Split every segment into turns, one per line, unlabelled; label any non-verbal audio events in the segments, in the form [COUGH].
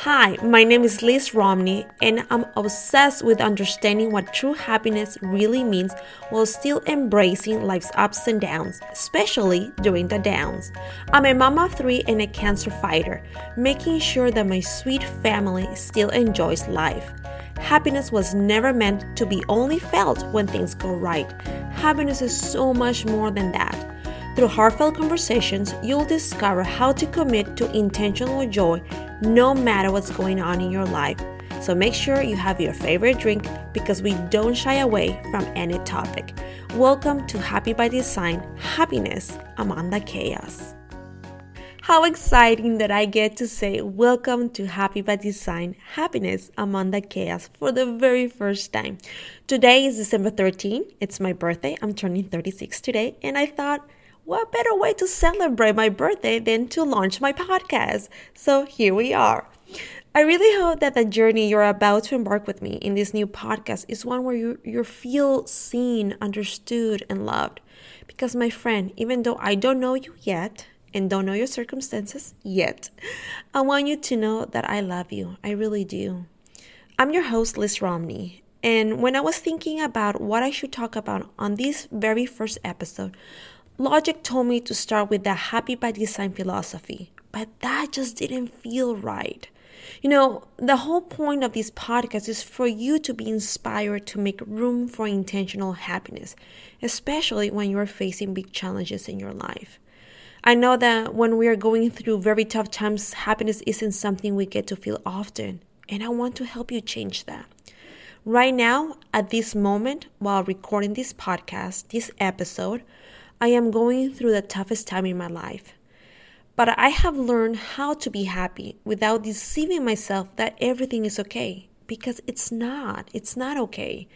Hi, my name is Lizz Romney, and I'm obsessed with understanding what true happiness really means while still embracing life's ups and downs, especially during the downs. I'm a mama of three and a cancer fighter, making sure that my sweet family still enjoys life. Happiness was never meant to be only felt when things go right. Happiness is so much more than that. Through heartfelt conversations, you'll discover how to commit to intentional joy no matter what's going on in your life. So make sure you have your favorite drink because we don't shy away from any topic. Welcome to Happy by Design Happiness the Chaos. How exciting that I get to say welcome to Happy by Design Happiness the Chaos for the very first time. Today is December 13. It's my birthday. I'm turning 36 today, and I thought, what better way to celebrate my birthday than to launch my podcast? So here we are. I really hope that the journey you're about to embark with me in this new podcast is one where you, you feel seen, understood, and loved. Because, my friend, even though I don't know you yet and don't know your circumstances yet, I want you to know that I love you. I really do. I'm your host, Lizz Romney. And when I was thinking about what I should talk about on this very first episode, Logic told me to start with the happy by design philosophy, but that just didn't feel right. You know, the whole point of this podcast is for you to be inspired to make room for intentional happiness, especially when you're facing big challenges in your life. I know that when we are going through very tough times, happiness isn't something we get to feel often, and I want to help you change that. Right now, at this moment, while recording this podcast, this episode, I am going through the toughest time in my life. But I have learned how to be happy without deceiving myself that everything is okay because it's not. It's not okay.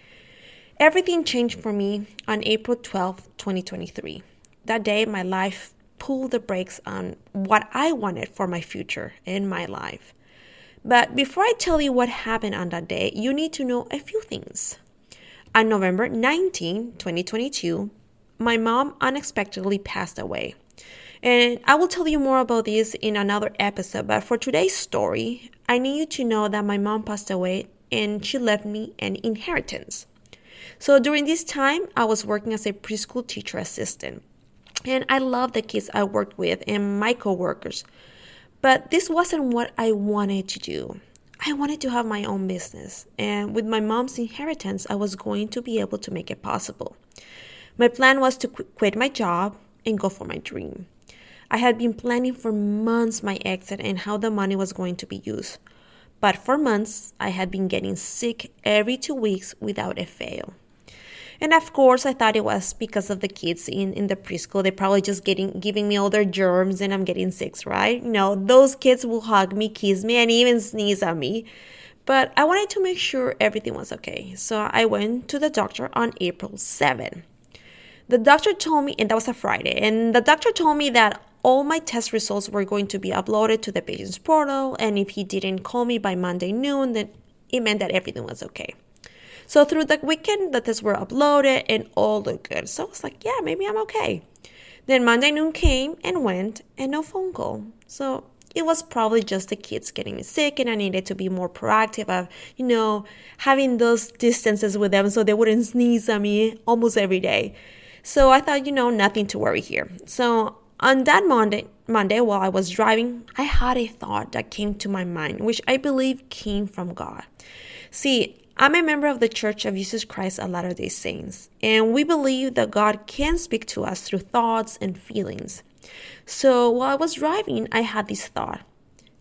Everything changed for me on April 12, 2023. That day, my life pulled the brakes on what I wanted for my future in my life. But before I tell you what happened on that day, you need to know a few things. On November 19, 2022, my mom unexpectedly passed away. And I will tell you more about this in another episode, but for today's story, I need you to know that my mom passed away and she left me an inheritance. So during this time, I was working as a preschool teacher assistant. And I love the kids I worked with and my coworkers. But this wasn't what I wanted to do. I wanted to have my own business, and with my mom's inheritance, I was going to be able to make it possible. My plan was to qu- quit my job and go for my dream. I had been planning for months my exit and how the money was going to be used. But for months, I had been getting sick every two weeks without a fail. And of course, I thought it was because of the kids in, in the preschool. They're probably just getting giving me all their germs and I'm getting sick, right? You know, those kids will hug me, kiss me, and even sneeze at me. But I wanted to make sure everything was okay. So I went to the doctor on April 7 the doctor told me, and that was a Friday, and the doctor told me that all my test results were going to be uploaded to the patient's portal, and if he didn't call me by Monday noon, then it meant that everything was okay. So through the weekend, the tests were uploaded and all looked good. So I was like, yeah, maybe I'm okay. Then Monday noon came and went, and no phone call. So it was probably just the kids getting me sick, and I needed to be more proactive of, you know, having those distances with them so they wouldn't sneeze at me almost every day. So I thought, you know, nothing to worry here. So on that Monday, Monday while I was driving, I had a thought that came to my mind, which I believe came from God. See, I'm a member of the Church of Jesus Christ of Latter day Saints, and we believe that God can speak to us through thoughts and feelings. So while I was driving, I had this thought,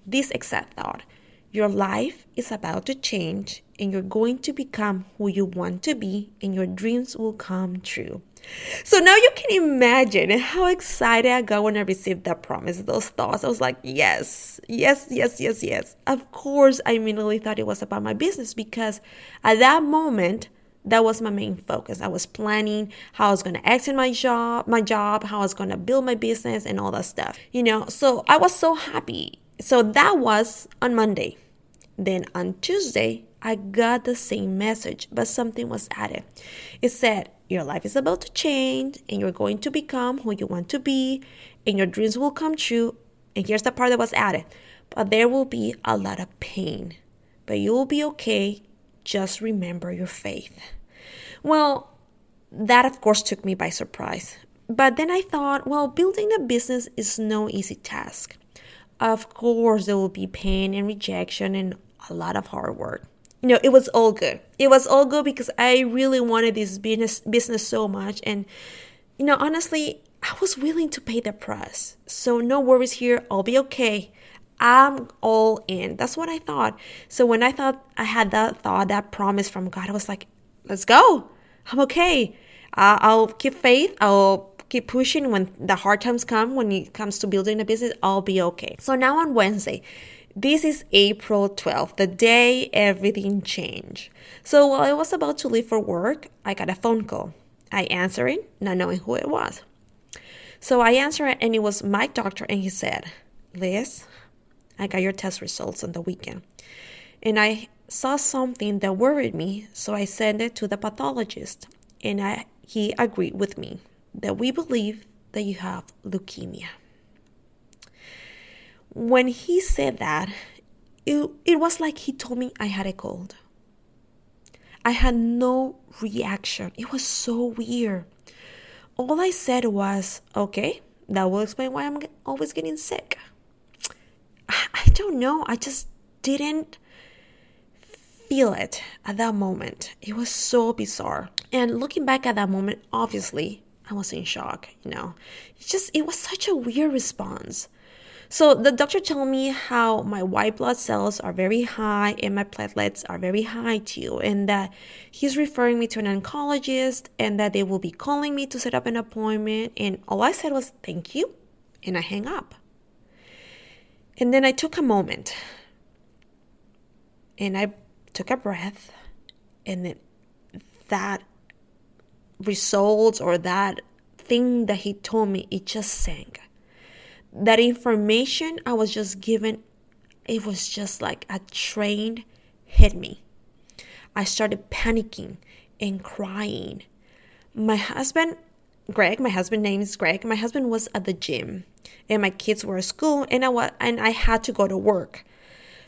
this exact thought Your life is about to change, and you're going to become who you want to be, and your dreams will come true. So now you can imagine how excited I got when I received that promise, those thoughts. I was like, yes, yes, yes, yes, yes. Of course, I immediately thought it was about my business because at that moment, that was my main focus. I was planning how I was going to exit my job, my job, how I was going to build my business and all that stuff. You know, so I was so happy. So that was on Monday. Then on Tuesday, I got the same message, but something was added. It said, your life is about to change and you're going to become who you want to be and your dreams will come true. And here's the part that was added. but there will be a lot of pain. But you will be okay. Just remember your faith. Well, that of course took me by surprise. But then I thought, well, building a business is no easy task. Of course, there will be pain and rejection and a lot of hard work. You know, it was all good. It was all good because I really wanted this business business so much and you know, honestly, I was willing to pay the price. So no worries here, I'll be okay. I'm all in. That's what I thought. So when I thought I had that thought, that promise from God, I was like, let's go. I'm okay. Uh, I'll keep faith. I'll keep pushing when the hard times come, when it comes to building a business, I'll be okay. So now on Wednesday, this is April 12th, the day everything changed. So while I was about to leave for work, I got a phone call. I answered it, not knowing who it was. So I answered it, and it was my doctor, and he said, Lizz, I got your test results on the weekend. And I saw something that worried me, so I sent it to the pathologist, and I, he agreed with me that we believe that you have leukemia. When he said that, it, it was like he told me I had a cold. I had no reaction. It was so weird. All I said was, okay, that will explain why I'm always getting sick. I don't know. I just didn't feel it at that moment. It was so bizarre. And looking back at that moment, obviously, I was in shock, you know. Just, it was such a weird response. So the doctor told me how my white blood cells are very high and my platelets are very high too, and that he's referring me to an oncologist and that they will be calling me to set up an appointment. And all I said was, thank you. And I hang up. And then I took a moment and I took a breath, and then that results or that thing that he told me, it just sank. That information I was just given, it was just like a train hit me. I started panicking and crying. My husband, Greg, my husband name is Greg. My husband was at the gym, and my kids were at school, and I was, and I had to go to work,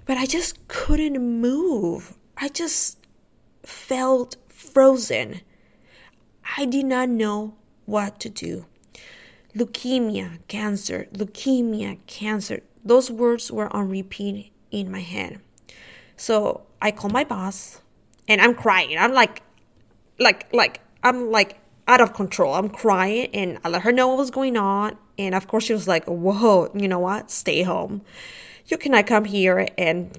but I just couldn't move. I just felt frozen. I did not know what to do. Leukemia, cancer, leukemia, cancer. Those words were on repeat in my head. So I called my boss and I'm crying. I'm like, like, like, I'm like out of control. I'm crying and I let her know what was going on. And of course, she was like, whoa, you know what? Stay home. You cannot come here and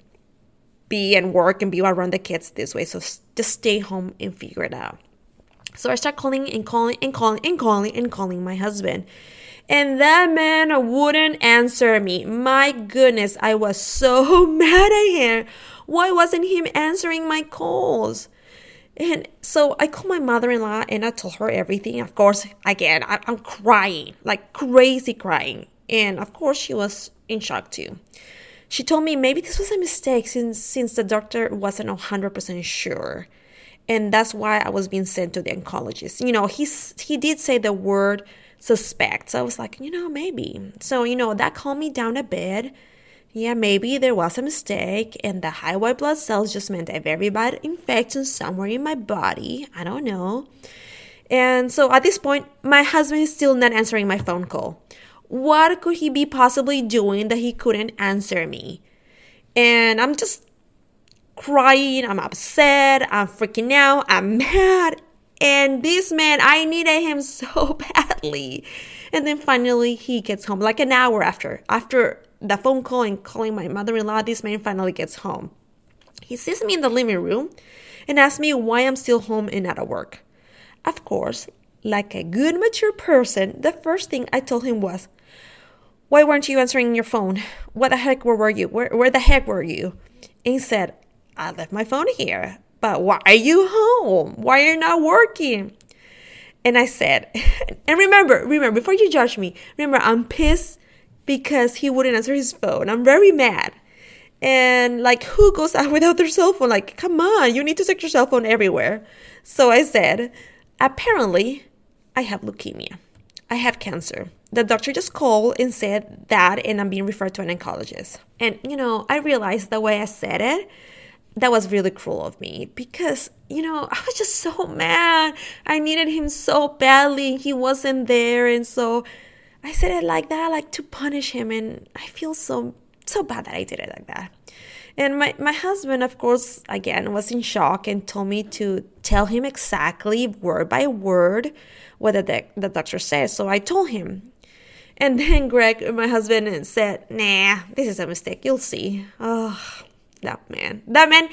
be and work and be around the kids this way. So just stay home and figure it out. So I start calling and calling and calling and calling and calling my husband. And that man wouldn't answer me. My goodness, I was so [LAUGHS] mad at him. Why wasn't he answering my calls? And so I called my mother in law and I told her everything. Of course, again, I, am crying, like crazy crying. And of course, she was in shock too. She told me maybe this was a mistake since, since the doctor wasn't 100% sure and that's why I was being sent to the oncologist. You know, he's he did say the word suspect. So I was like, you know, maybe. So, you know, that calmed me down a bit. Yeah, maybe there was a mistake, and the high white blood cells just meant a very bad infection somewhere in my body. I don't know. And so at this point, my husband is still not answering my phone call. What could he be possibly doing that he couldn't answer me? And I'm just crying, I'm upset, I'm freaking out, I'm [LAUGHS] mad. And this man, I needed him [LAUGHS] so badly. And then finally he gets home, like an hour after. After the phone call and calling my mother in law, this man finally gets home. He sees me in the living room and asks me why I'm still home and out of work. Of course, like a good mature person, the first thing I told him was, Why weren't you answering your phone? What the heck where were you? Where, where the heck were you? And he said, I left my phone here. But why are you home? Why are you not working? And I said, [LAUGHS] and remember, remember, before you judge me, remember, I'm pissed because he wouldn't answer his phone. I'm very mad. And like, who goes out [LAUGHS] without their cell phone? Like, come on, you need to take your cell phone everywhere. So I said, apparently, I have leukemia. I have cancer. the doctor just called and said that, and I'm being referred to an oncologist. And, you know, I realized the way I said it, that was really cruel of me because, you know, I was just so mad. I needed him so badly. He wasn't there. And so I said it like that, like to punish him. And I feel so, so bad that I did it like that. And my, my husband, of course, again, was in shock and told me to tell him exactly word by word what the, the doctor said. So I told him. And then Greg, my husband, said, Nah, this is a mistake. You'll see. Oh, that man. That man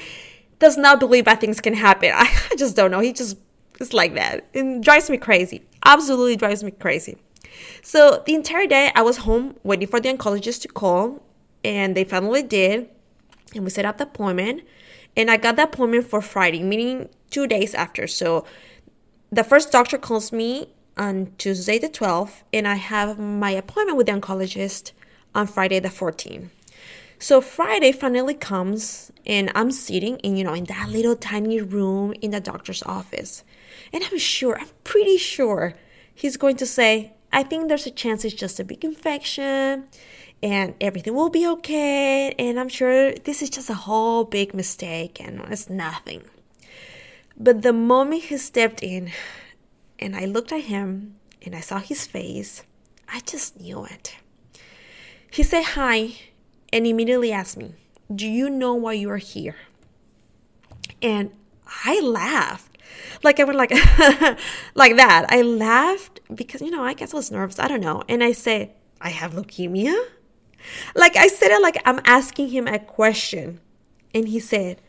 does not believe bad things can happen. I, [LAUGHS] I just don't know. He just is like that. It drives me crazy. Absolutely drives me crazy. So the entire day I was home waiting for the oncologist to call, and they finally did and we set up the appointment and i got the appointment for friday meaning two days after so the first doctor calls me on tuesday the 12th and i have my appointment with the oncologist on friday the 14th so friday finally comes and i'm sitting in you know in that little tiny room in the doctor's office and i'm sure i'm pretty sure he's going to say i think there's a chance it's just a big infection and everything will be okay. And I'm sure this is just a whole big mistake and it's nothing. But the moment he stepped in and I looked at him and I saw his face, I just knew it. He said hi and immediately asked me, Do you know why you are here? And I laughed. Like I went like [LAUGHS] like that. I laughed because you know, I guess I was nervous. I don't know. And I said, I have leukemia? Like I said it like I'm asking him a question. And he said,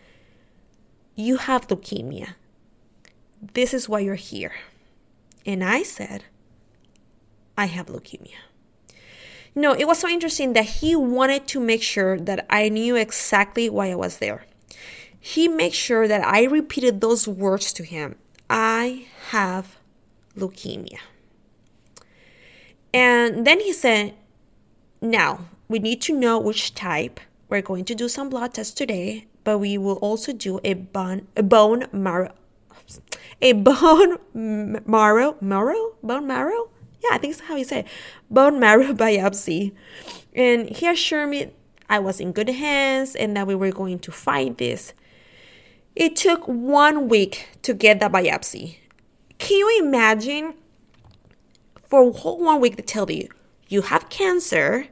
You have leukemia. This is why you're here. And I said, I have leukemia. No, it was so interesting that he wanted to make sure that I knew exactly why I was there. He made sure that I repeated those words to him I have leukemia. And then he said, Now, we need to know which type. We're going to do some blood tests today, but we will also do a bone, a bone marrow, a bone marrow, marrow, bone marrow. Yeah, I think that's how you say it. bone marrow [LAUGHS] biopsy. And he assured me I was in good hands and that we were going to fight this. It took one week to get the biopsy. Can you imagine? For a whole one week to tell you you have cancer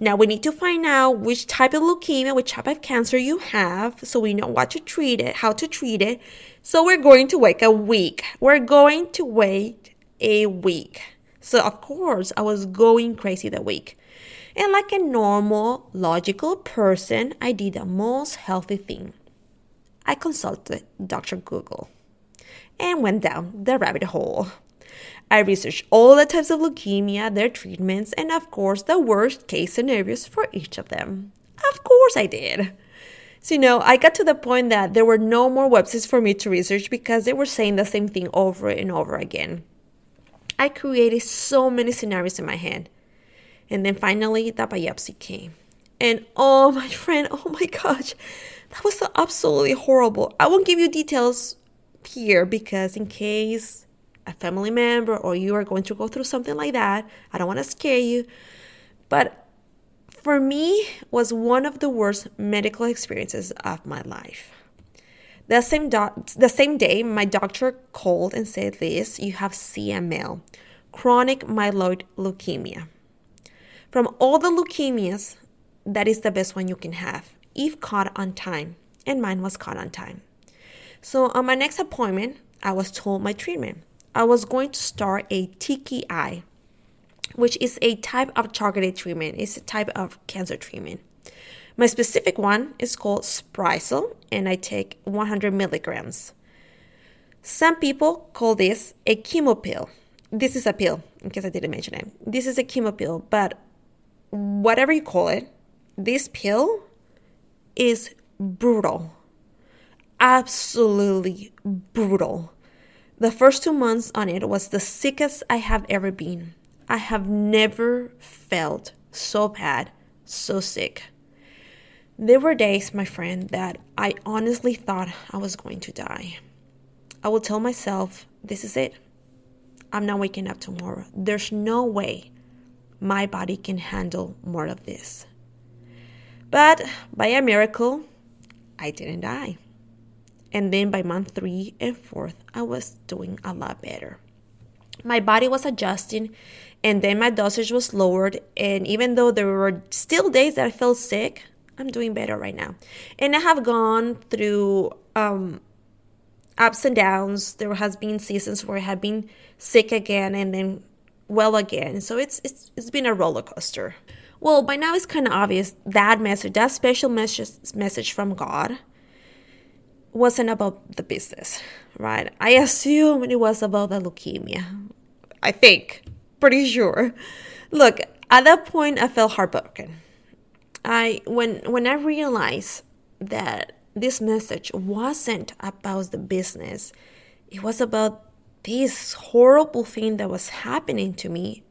now we need to find out which type of leukemia, which type of cancer you have, so we know what to treat it, how to treat it. So we're going to wait a week. We're going to wait a week. So of course, I was going crazy that week. And like a normal, logical person, I did the most healthy thing. I consulted Dr. Google and went down the rabbit hole. I researched all the types of leukemia, their treatments, and of course, the worst case scenarios for each of them. Of course, I did. So, you know, I got to the point that there were no more websites for me to research because they were saying the same thing over and over again. I created so many scenarios in my head. And then finally, the biopsy came. And oh, [LAUGHS] my friend, oh my gosh, that was so absolutely horrible. I won't give you details here because, in case a family member or you are going to go through something like that, I don't want to scare you. But for me was one of the worst medical experiences of my life. The same, the same day, my doctor called and said, Lizz, you have CML, chronic myeloid leukemia. From all the leukemias, that is the best one you can have if caught on time. And mine was caught on time. So, on my next appointment, I was told my treatment. I was going to start a TKI, which is a type of targeted treatment. It's a type of cancer treatment. My specific one is called Sprycel, and I take 100 milligrams. Some people call this a chemo pill. This is a pill, in case I didn't mention it. This is a chemo pill, but whatever you call it, this pill is brutal. Absolutely brutal. The first two months on it was the sickest I have ever been. I have never felt so bad, so sick. There were days, my friend, that I honestly thought I was going to die. I would tell myself, this is it. I'm not waking up tomorrow. There's no way my body can handle more of this. But by a miracle, I didn't die. And then by month three and fourth, I was doing a lot better. My body was adjusting, and then my dosage was lowered. And even though there were still days that I felt sick, I'm doing better right now. And I have gone through um, ups and downs. There has been seasons where I have been sick again and then well again. So it's it's it's been a roller coaster. Well, by now it's kind of obvious that message, that special message message from God wasn't about the business, right? I assume it was about the leukemia. I think, pretty sure. Look, at that point I felt heartbroken. I when when I realized that this message wasn't about the business, it was about this horrible thing that was happening to me.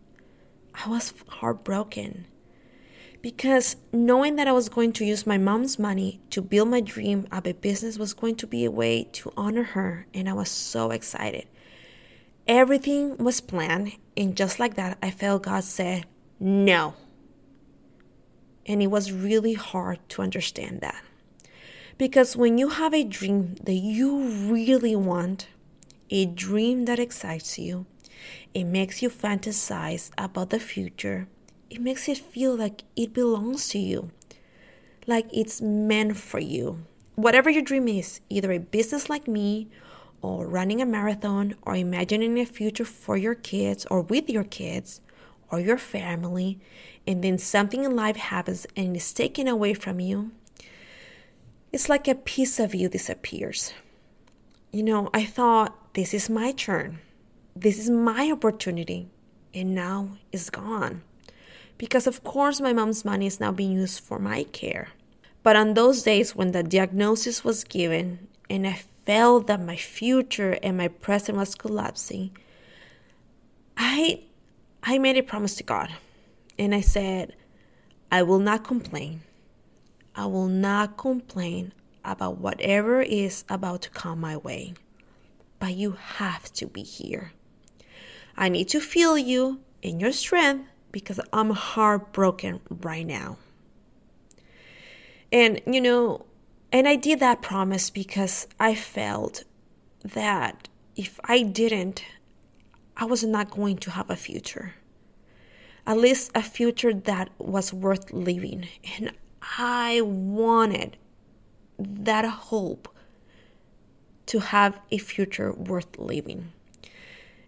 I was heartbroken because knowing that I was going to use my mom's money to build my dream of a business was going to be a way to honor her, and I was so excited. Everything was planned, and just like that, I felt God say, No. And it was really hard to understand that. Because when you have a dream that you really want, a dream that excites you, it makes you fantasize about the future, it makes it feel like it belongs to you, like it's meant for you. Whatever your dream is, either a business like me, or running a marathon, or imagining a future for your kids or with your kids or your family, and then something in life happens and is taken away from you, it's like a piece of you disappears. You know, I thought, this is my turn. This is my opportunity. And now it's gone. Because, of course, my mom's money is now being used for my care. But on those days when the diagnosis was given and I felt that my future and my present was collapsing, I I made a promise to God. And I said, I will not complain. I will not complain about whatever is about to come my way. But you have to be here. I need to feel you in your strength because I'm heartbroken right now. And, you know, and I did that promise because I felt that if I didn't, I was not going to have a future. At least a future that was worth living. And I wanted that hope to have a future worth living.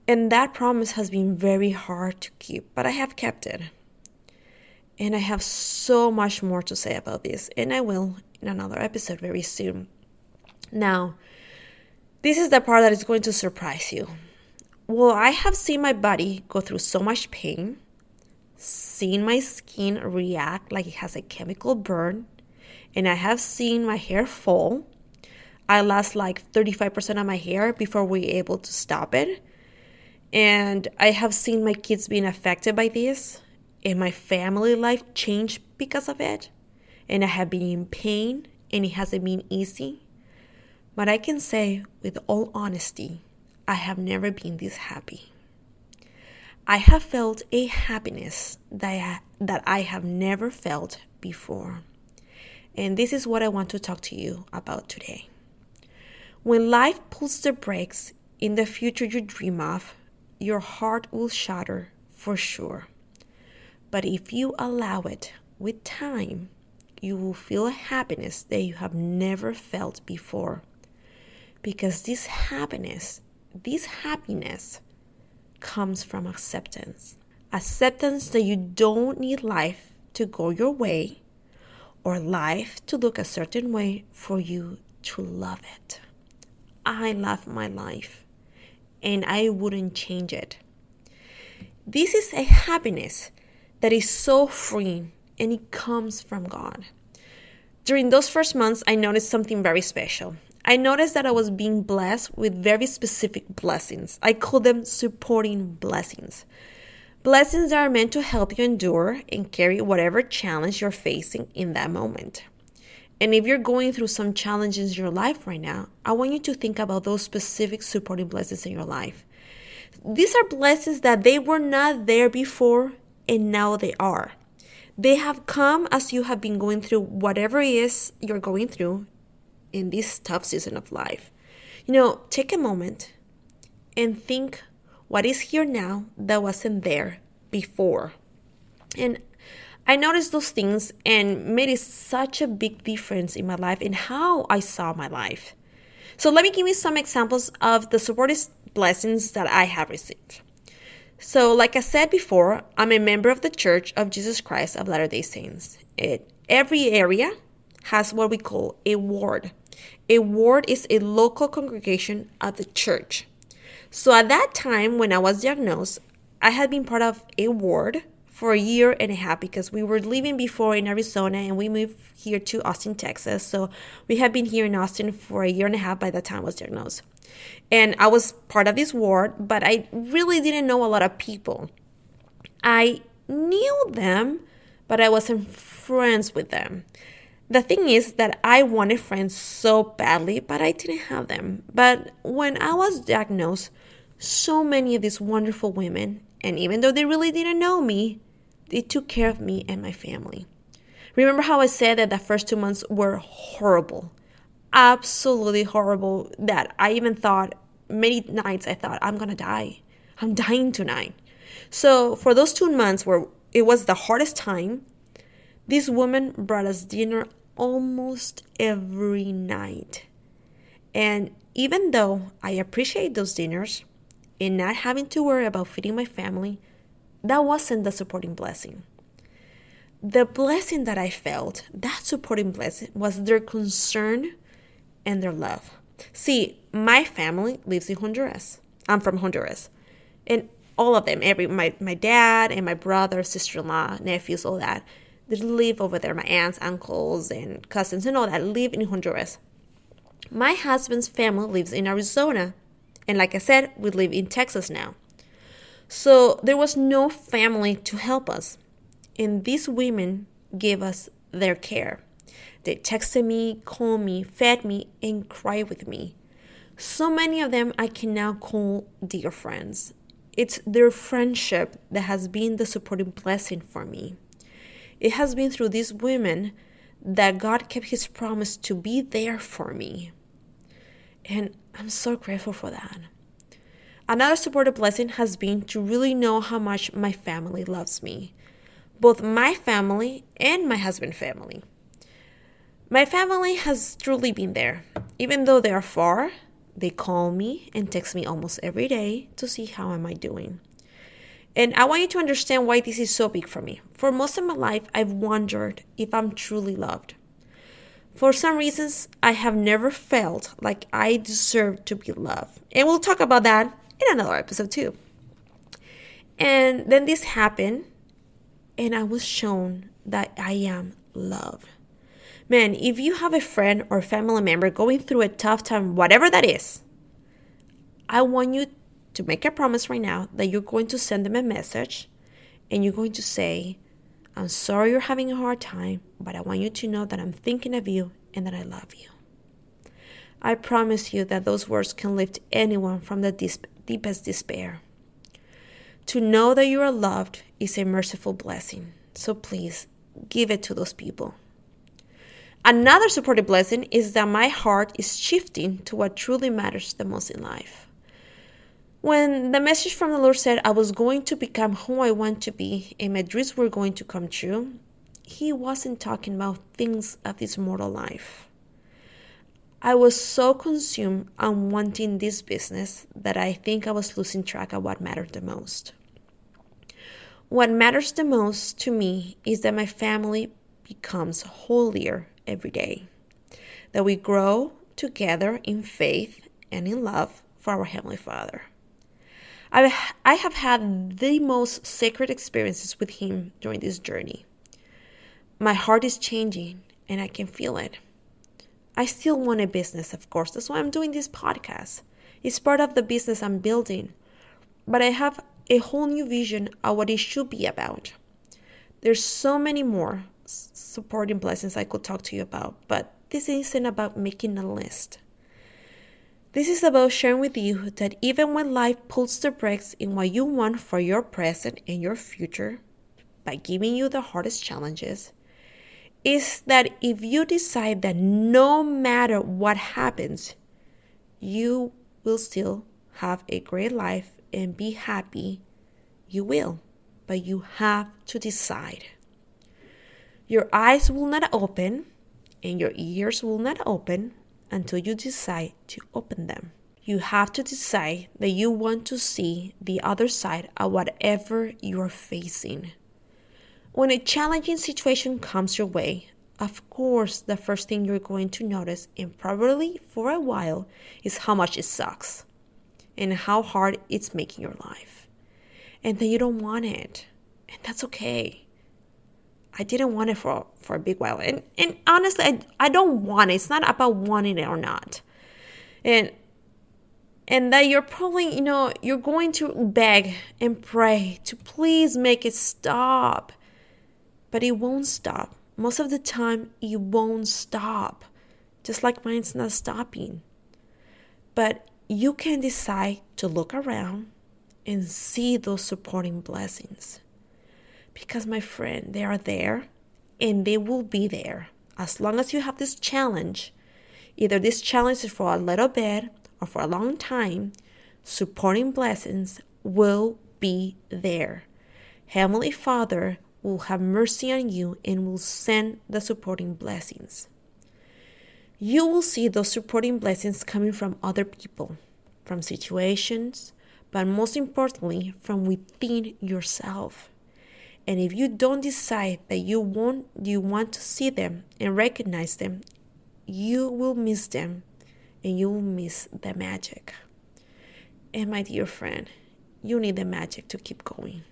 And that promise has been very hard to keep, but I have kept it. And I have so much more to say about this, and I will in another episode very soon. Now, this is the part that is going to surprise you. Well, I have seen my body go through so much pain, seen my skin react like it has a chemical burn, and I have seen my hair fall. I lost like 35% of my hair before we were able to stop it. And I have seen my kids being affected by this, and my family life change because of it. And I have been in pain, and it hasn't been easy. But I can say with all honesty, I have never been this happy. I have felt a happiness that I, that I have never felt before. And this is what I want to talk to you about today. When life pulls the brakes in the future you dream of, your heart will shatter for sure. But if you allow it with time, you will feel a happiness that you have never felt before. Because this happiness, this happiness comes from acceptance. Acceptance that you don't need life to go your way or life to look a certain way for you to love it. I love my life and I wouldn't change it. This is a happiness that is so freeing and it comes from God. During those first months, I noticed something very special. I noticed that I was being blessed with very specific blessings. I call them supporting blessings. Blessings that are meant to help you endure and carry whatever challenge you're facing in that moment. And if you're going through some challenges in your life right now, I want you to think about those specific supporting blessings in your life. These are blessings that they were not there before and now they are. They have come as you have been going through whatever it is you're going through in this tough season of life. You know, take a moment and think what is here now that wasn't there before. And I noticed those things and made it such a big difference in my life and how I saw my life. So let me give you some examples of the supportive blessings that I have received. So, like I said before, I'm a member of the Church of Jesus Christ of Latter day Saints. It, every area has what we call a ward. A ward is a local congregation of the church. So, at that time when I was diagnosed, I had been part of a ward for a year and a half because we were living before in Arizona and we moved here to Austin, Texas. So we had been here in Austin for a year and a half by the time I was diagnosed. And I was part of this ward, but I really didn't know a lot of people. I knew them, but I wasn't friends with them. The thing is that I wanted friends so badly, but I didn't have them. But when I was diagnosed, so many of these wonderful women, and even though they really didn't know me, they took care of me and my family. Remember how I said that the first two months were horrible? absolutely horrible that I even thought many nights I thought I'm gonna die. I'm dying tonight. So for those two months where it was the hardest time, this woman brought us dinner almost every night. And even though I appreciate those dinners and not having to worry about feeding my family, that wasn't the supporting blessing. The blessing that I felt, that supporting blessing, was their concern and their love. See, my family lives in Honduras. I'm from Honduras. And all of them, every my, my dad and my brother, sister-in-law, nephews, all that, they live over there. My aunts, uncles, and cousins and all that live in Honduras. My husband's family lives in Arizona. And like I said, we live in Texas now. So there was no family to help us. And these women gave us their care. They texted me, called me, fed me, and cried with me. So many of them I can now call dear friends. It's their friendship that has been the supporting blessing for me. It has been through these women that God kept His promise to be there for me. And I'm so grateful for that. Another supportive blessing has been to really know how much my family loves me, both my family and my husband's family. My family has truly been there. Even though they are far, they call me and text me almost every day to see how am I doing. And I want you to understand why this is so big for me. For most of my life, I've wondered if I'm truly loved. For some reasons, I have never felt like I deserve to be loved. And we'll talk about that in another episode too. And then this happened, and I was shown that I am loved. Man, if you have a friend or family member going through a tough time, whatever that is, I want you to make a promise right now that you're going to send them a message and you're going to say, I'm sorry you're having a hard time, but I want you to know that I'm thinking of you and that I love you. I promise you that those words can lift anyone from the deepest despair. To know that you are loved is a merciful blessing. So please give it to those people. Another supportive blessing is that my heart is shifting to what truly matters the most in life. When the message from the Lord said I was going to become who I want to be and my dreams were going to come true, He wasn't talking about things of this mortal life. I was so consumed on wanting this business that I think I was losing track of what mattered the most. What matters the most to me is that my family becomes holier every day, that we grow together in faith and in love for our Heavenly Father. I, I have had the most sacred experiences with Him during this journey. My heart is changing and I can feel it. I still want a business, of course. That's why I'm doing this podcast. It's part of the business I'm building. But I have a whole new vision of what it should be about. There's so many more supporting blessings I could talk to you about, but this isn't about making a list. This is about sharing with you that even when life pulls the brakes in what you want for your present and your future, by giving you the hardest challenges is that if you decide that no matter what happens, you will still have a great life and be happy, you will. But you have to decide. Your eyes will not open and your ears will not open until you decide to open them. You have to decide that you want to see the other side of whatever you're facing. When a challenging situation comes your way, of course, the first thing you're going to notice, and probably for a while, is how much it sucks and how hard it's making your life. And then you don't want it, and that's okay. I didn't want it for, for a big while. And, and honestly, I, I don't want it. It's not about wanting it or not. And and that you're probably, you know, you're going to beg and pray to please make it stop. But it won't stop. Most of the time, it won't stop. Just like mine's not stopping. But you can decide to look around and see those supporting blessings. Because, my friend, they are there and they will be there as long as you have this challenge. Either this challenge is for a little bit or for a long time, supporting blessings will be there. Heavenly Father will have mercy on you and will send the supporting blessings. You will see those supporting blessings coming from other people, from situations, but most importantly, from within yourself. And if you don't decide that you want you want to see them and recognize them, you will miss them and you will miss the magic. And my dear friend, you need the magic to keep going.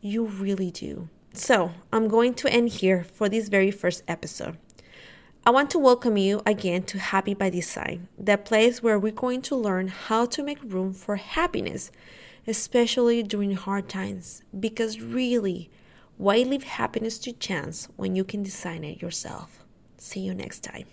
You really do. So, I'm going to end here for this very first episode. I want to welcome you again to Happy by Design, the place where we're going to learn how to make room for happiness, especially during hard times. Because really, why leave happiness to chance when you can design it yourself? See you next time.